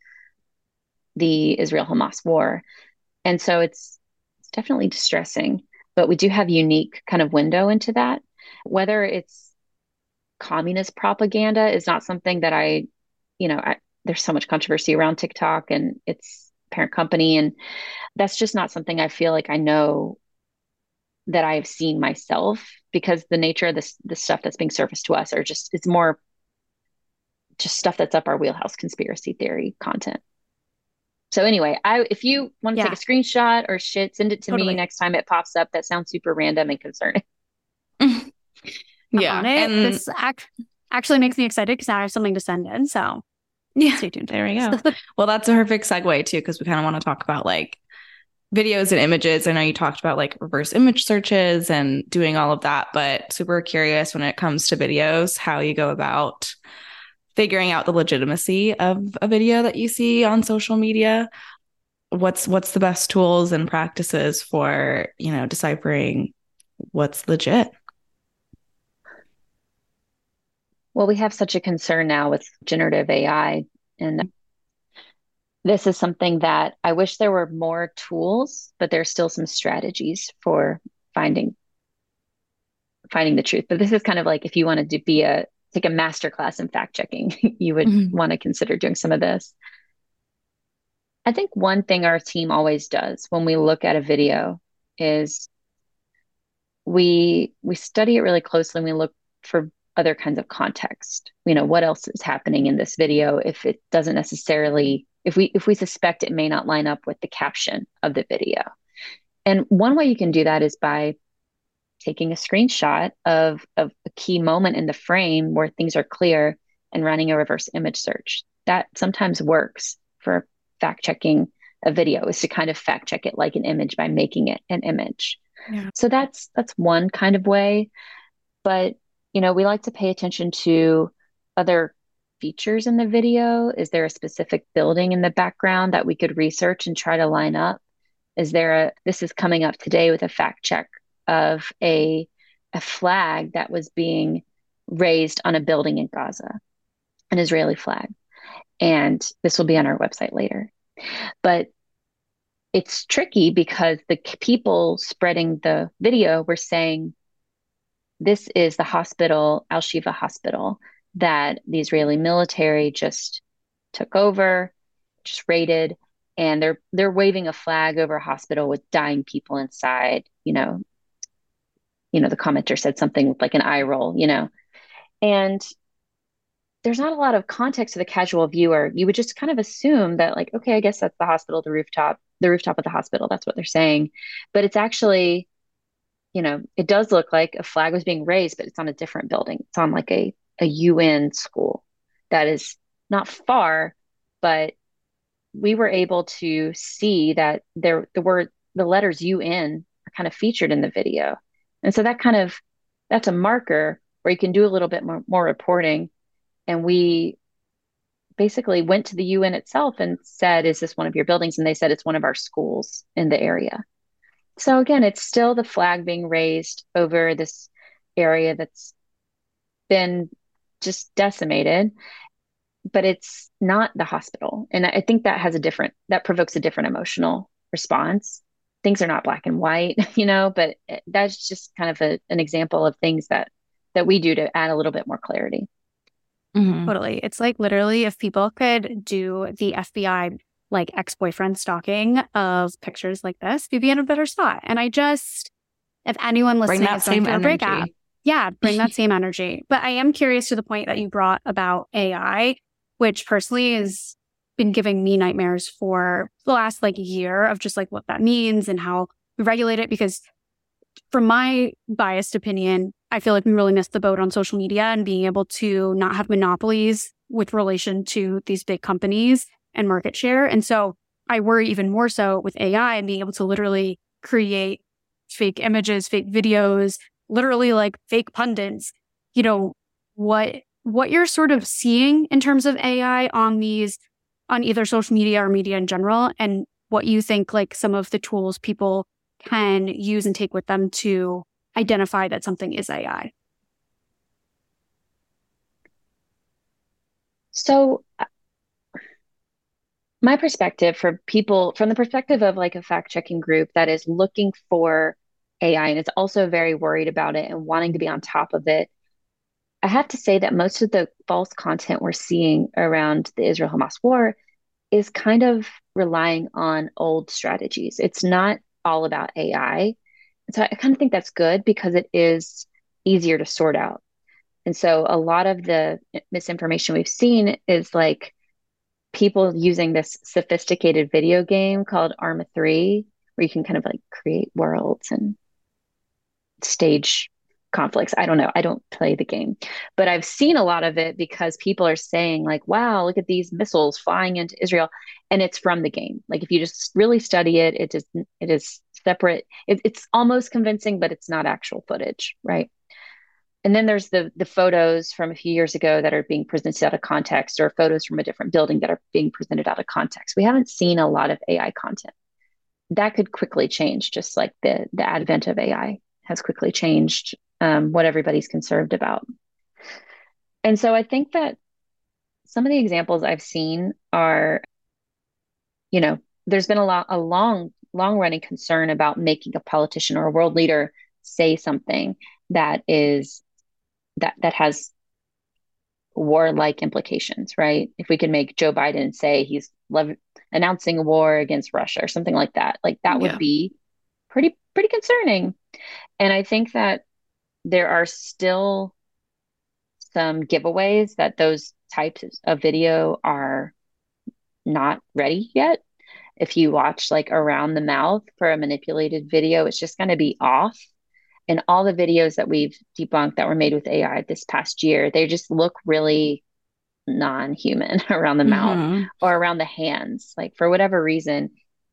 the israel hamas war. And so it's it's definitely distressing but we do have unique kind of window into that. Whether it's communist propaganda is not something that I, you know, I, there's so much controversy around TikTok and its parent company. And that's just not something I feel like I know that I've seen myself because the nature of this the stuff that's being surfaced to us are just it's more just stuff that's up our wheelhouse conspiracy theory content. So anyway, I if you want to yeah. take a screenshot or shit, send it to totally. me next time it pops up. That sounds super random and concerning. yeah. And this act- actually makes me excited because now I have something to send in. So yeah, stay tuned. There we go. well, that's a perfect segue too, because we kind of want to talk about like videos and images. I know you talked about like reverse image searches and doing all of that, but super curious when it comes to videos, how you go about figuring out the legitimacy of a video that you see on social media. What's what's the best tools and practices for, you know, deciphering what's legit? Well, we have such a concern now with generative AI. And this is something that I wish there were more tools, but there's still some strategies for finding finding the truth. But this is kind of like if you wanted to be a take a master class in fact checking, you would mm-hmm. want to consider doing some of this. I think one thing our team always does when we look at a video is we we study it really closely and we look for other kinds of context you know what else is happening in this video if it doesn't necessarily if we if we suspect it may not line up with the caption of the video. And one way you can do that is by taking a screenshot of, of a key moment in the frame where things are clear and running a reverse image search. That sometimes works for fact checking a video is to kind of fact check it like an image by making it an image. Yeah. so that's that's one kind of way. But you know, we like to pay attention to other features in the video. Is there a specific building in the background that we could research and try to line up? Is there a, this is coming up today with a fact check of a, a flag that was being raised on a building in Gaza, an Israeli flag. And this will be on our website later. But it's tricky because the people spreading the video were saying this is the hospital, Al Shifa Hospital, that the Israeli military just took over, just raided, and they're they're waving a flag over a hospital with dying people inside. You know, you know, the commenter said something with like an eye roll, you know. And there's not a lot of context to the casual viewer. You would just kind of assume that, like, okay, I guess that's the hospital, the rooftop, the rooftop of the hospital. That's what they're saying. But it's actually, you know, it does look like a flag was being raised, but it's on a different building. It's on like a, a UN school that is not far, but we were able to see that there the word the letters UN are kind of featured in the video. And so that kind of that's a marker where you can do a little bit more, more reporting and we basically went to the UN itself and said, Is this one of your buildings? And they said it's one of our schools in the area. So again, it's still the flag being raised over this area that's been just decimated, but it's not the hospital. And I think that has a different, that provokes a different emotional response. Things are not black and white, you know, but that's just kind of a, an example of things that that we do to add a little bit more clarity. Mm-hmm. Totally. It's like literally if people could do the FBI like ex boyfriend stalking of pictures like this, we'd be in a better spot. And I just, if anyone listening is that is same going energy. breakout, yeah, bring that same energy. But I am curious to the point that you brought about AI, which personally has been giving me nightmares for the last like year of just like what that means and how we regulate it. Because from my biased opinion, I feel like we really missed the boat on social media and being able to not have monopolies with relation to these big companies and market share. And so I worry even more so with AI and being able to literally create fake images, fake videos, literally like fake pundits, you know, what what you're sort of seeing in terms of AI on these on either social media or media in general and what you think like some of the tools people can use and take with them to identify that something is AI? So, uh, my perspective for people from the perspective of like a fact checking group that is looking for AI and is also very worried about it and wanting to be on top of it, I have to say that most of the false content we're seeing around the Israel Hamas war is kind of relying on old strategies. It's not all about AI so I kind of think that's good because it is easier to sort out. And so a lot of the misinformation we've seen is like people using this sophisticated video game called Arma 3, where you can kind of like create worlds and stage conflicts. I don't know. I don't play the game, but I've seen a lot of it because people are saying, like, wow, look at these missiles flying into Israel. And it's from the game. Like, if you just really study it, it is, it is separate. It, it's almost convincing, but it's not actual footage, right? And then there's the the photos from a few years ago that are being presented out of context, or photos from a different building that are being presented out of context. We haven't seen a lot of AI content. That could quickly change, just like the the advent of AI has quickly changed um, what everybody's concerned about. And so I think that some of the examples I've seen are, you know, there's been a lot a long long running concern about making a politician or a world leader say something that is that that has warlike implications, right? If we could make Joe Biden say he's lev- announcing a war against Russia or something like that, like that would be pretty pretty concerning. And I think that there are still some giveaways that those types of video are not ready yet if you watch like around the mouth for a manipulated video, it's just going to be off. And all the videos that we've debunked that were made with AI this past year, they just look really non human around the mouth mm-hmm. or around the hands. Like, for whatever reason,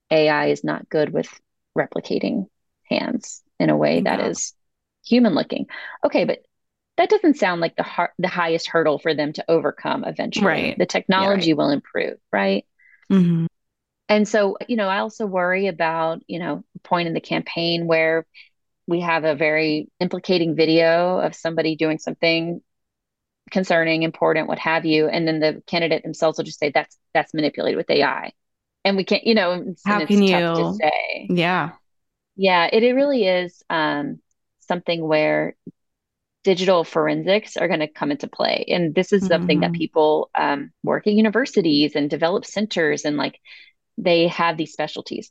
AI is not good with replicating hands in a way that is human looking. Okay, but that doesn't sound like the har- the highest hurdle for them to overcome eventually. Right. The technology yeah, right. will improve, right? Mm-hmm. And so, you know, I also worry about, you know, point in the campaign where we have a very implicating video of somebody doing something concerning, important, what have you. And then the candidate themselves will just say that's that's manipulated with AI. And we can't, you know, how can you say? Yeah. Yeah, it, it really is um, something where digital forensics are going to come into play. And this is something mm-hmm. that people um, work at universities and develop centers and like they have these specialties.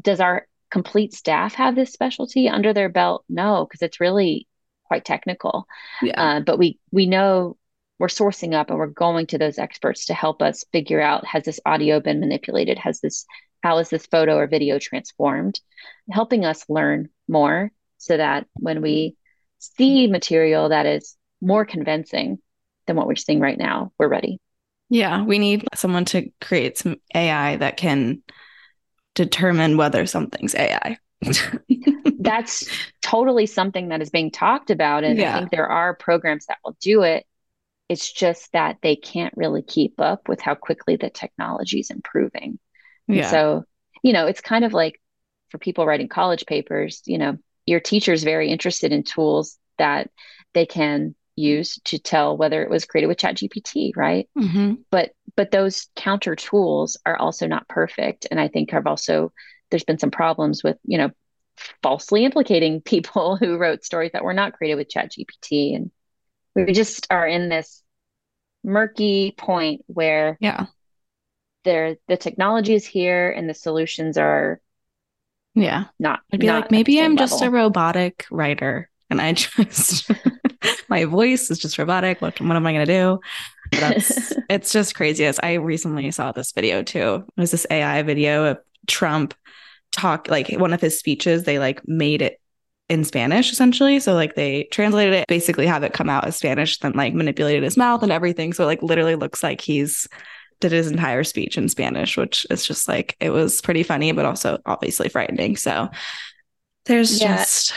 Does our complete staff have this specialty under their belt? No, because it's really quite technical. Yeah. Uh, but we we know we're sourcing up and we're going to those experts to help us figure out has this audio been manipulated? Has this how is this photo or video transformed? Helping us learn more so that when we see material that is more convincing than what we're seeing right now, we're ready. Yeah, we need someone to create some AI that can determine whether something's AI. That's totally something that is being talked about. And yeah. I think there are programs that will do it. It's just that they can't really keep up with how quickly the technology is improving. Yeah. so, you know, it's kind of like for people writing college papers, you know, your teacher is very interested in tools that they can use to tell whether it was created with chat gpt right mm-hmm. but but those counter tools are also not perfect and i think have also there's been some problems with you know falsely implicating people who wrote stories that were not created with chat gpt and we just are in this murky point where yeah there the technology is here and the solutions are yeah not i'd be not like maybe i'm level. just a robotic writer and i just my voice is just robotic what, what am i going to do that's it's just crazy as i recently saw this video too it was this ai video of trump talk like one of his speeches they like made it in Spanish essentially. So like they translated it, basically have it come out as Spanish, then like manipulated his mouth and everything. So it like literally looks like he's did his entire speech in Spanish, which is just like it was pretty funny, but also obviously frightening. So there's yeah. just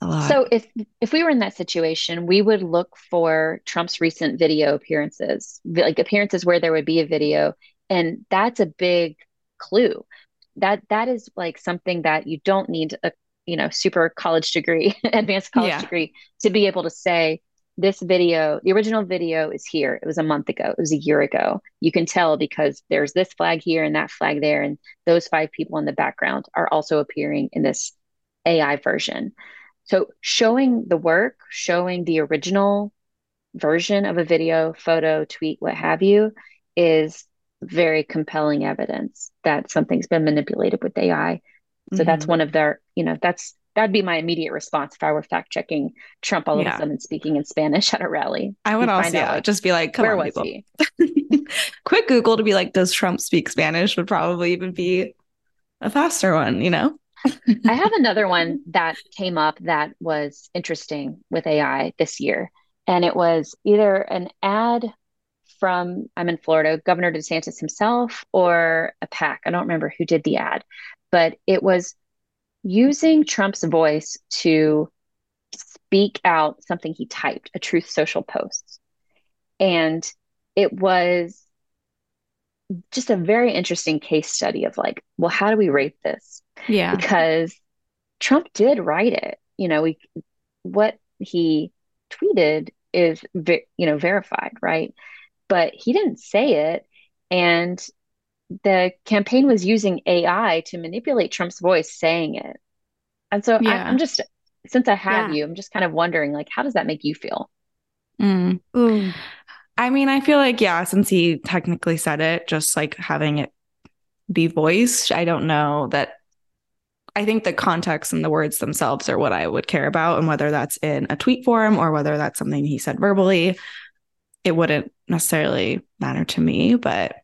a lot. So if if we were in that situation, we would look for Trump's recent video appearances, like appearances where there would be a video, and that's a big clue. That that is like something that you don't need a you know super college degree, advanced college yeah. degree to be able to say this video, the original video is here. It was a month ago. It was a year ago. You can tell because there's this flag here and that flag there. And those five people in the background are also appearing in this AI version. So showing the work, showing the original version of a video, photo, tweet, what have you, is very compelling evidence that something's been manipulated with AI. So mm-hmm. that's one of their, you know, that's that'd be my immediate response if I were fact checking Trump all yeah. of a sudden speaking in Spanish at a rally. I would also yeah, like, just be like, come where on, was he? Quick Google to be like, does Trump speak Spanish would probably even be a faster one, you know? I have another one that came up that was interesting with AI this year. And it was either an ad from, I'm in Florida, Governor DeSantis himself or a PAC. I don't remember who did the ad, but it was using Trump's voice to speak out something he typed, a Truth Social post. And it was just a very interesting case study of like, well, how do we rate this? Yeah. Because Trump did write it. You know, we what he tweeted is you know verified, right? But he didn't say it and the campaign was using AI to manipulate Trump's voice saying it. And so yeah. I, am just, since I have yeah. you, I'm just kind of wondering, like, how does that make you feel? Mm. I mean, I feel like, yeah, since he technically said it, just like having it be voiced, I don't know that. I think the context and the words themselves are what I would care about, and whether that's in a tweet form or whether that's something he said verbally, it wouldn't necessarily matter to me, but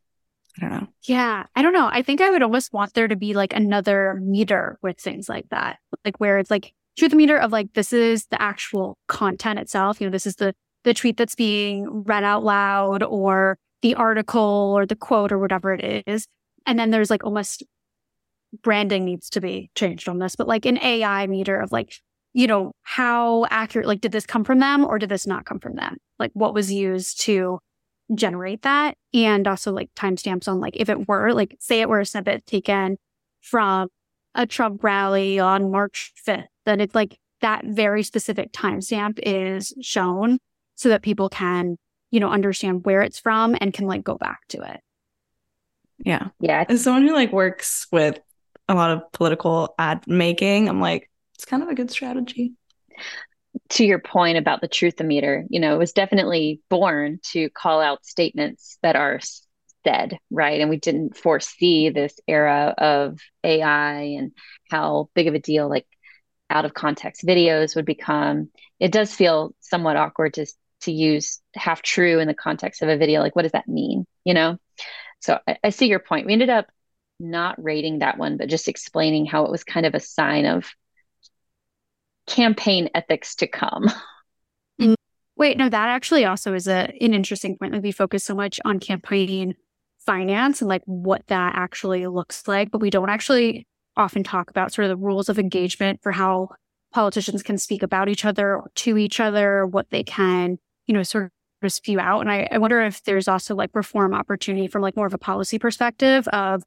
I don't know. Yeah, I don't know. I think I would almost want there to be like another meter with things like that, like where it's like truth meter of like this is the actual content itself. You know, this is the the tweet that's being read out loud, or the article, or the quote, or whatever it is. And then there's like almost branding needs to be changed on this, but like an AI meter of like, you know, how accurate, like, did this come from them or did this not come from them? Like, what was used to generate that and also like timestamps on like if it were like say it were a snippet taken from a Trump rally on March 5th, then it's like that very specific timestamp is shown so that people can you know, understand where it's from and can like go back to it. Yeah. Yeah. As someone who like works with a lot of political ad making, I'm like, it's kind of a good strategy. To your point about the Truth-O-Meter, you know, it was definitely born to call out statements that are said, right? And we didn't foresee this era of AI and how big of a deal like out of context videos would become. It does feel somewhat awkward to to use half true in the context of a video. Like, what does that mean? You know? So I, I see your point. We ended up not rating that one, but just explaining how it was kind of a sign of campaign ethics to come. Wait, no, that actually also is a an interesting point. Like we focus so much on campaign finance and like what that actually looks like, but we don't actually often talk about sort of the rules of engagement for how politicians can speak about each other or to each other, what they can, you know, sort of spew out. And I, I wonder if there's also like reform opportunity from like more of a policy perspective of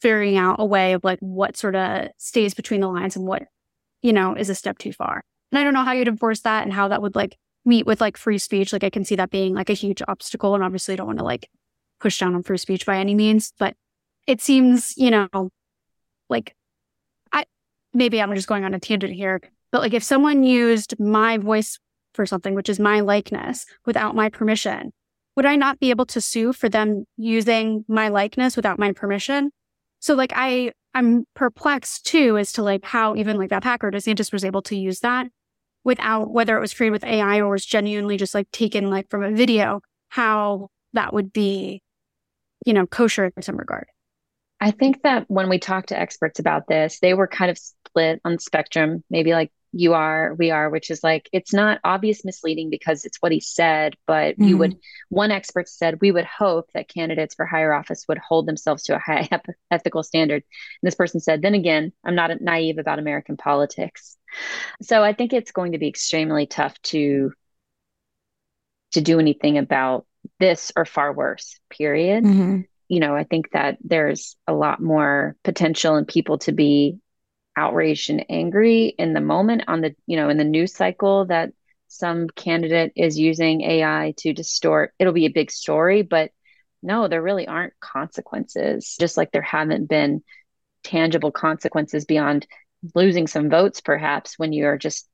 figuring out a way of like what sort of stays between the lines and what, you know, is a step too far. And I don't know how you'd enforce that and how that would like meet with like free speech. Like I can see that being like a huge obstacle and obviously don't want to like push down on free speech by any means, but it seems, you know, like I maybe I'm just going on a tangent here, but like if someone used my voice for something, which is my likeness, without my permission, would I not be able to sue for them using my likeness without my permission? So like I I'm perplexed too as to like how even like that hacker DeSantis was able to use that without whether it was created with AI or was genuinely just like taken like from a video, how that would be, you know, kosher in some regard. I think that when we talked to experts about this, they were kind of split on spectrum, maybe like you are, we are, which is like it's not obvious misleading because it's what he said, but mm-hmm. you would one expert said we would hope that candidates for higher office would hold themselves to a high ethical standard. And this person said, then again, I'm not naive about American politics. So I think it's going to be extremely tough to to do anything about this or far worse, period. Mm-hmm. You know, I think that there's a lot more potential in people to be outraged and angry in the moment on the you know in the news cycle that some candidate is using AI to distort. It'll be a big story but no there really aren't consequences just like there haven't been tangible consequences beyond losing some votes perhaps when you're just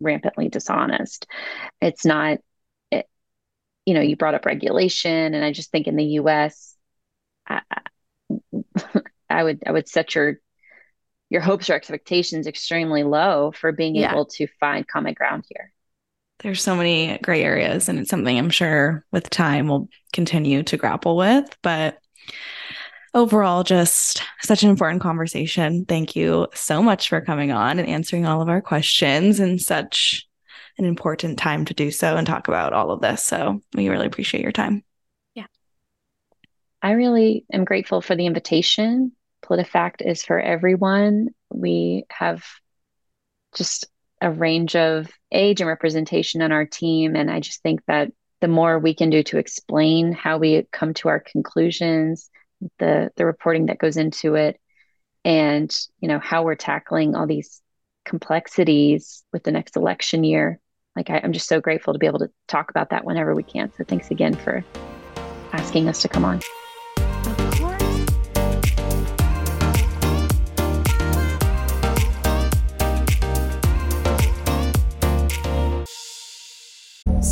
rampantly dishonest. It's not it, you know you brought up regulation and i just think in the us I, I would i would set your your hopes or expectations extremely low for being yeah. able to find common ground here. There's so many gray areas, and it's something I'm sure with time we'll continue to grapple with. But overall, just such an important conversation. Thank you so much for coming on and answering all of our questions and such an important time to do so and talk about all of this. So we really appreciate your time. Yeah. I really am grateful for the invitation PolitiFact is for everyone. We have just a range of age and representation on our team. And I just think that the more we can do to explain how we come to our conclusions, the the reporting that goes into it, and you know how we're tackling all these complexities with the next election year. Like I, I'm just so grateful to be able to talk about that whenever we can. So thanks again for asking us to come on.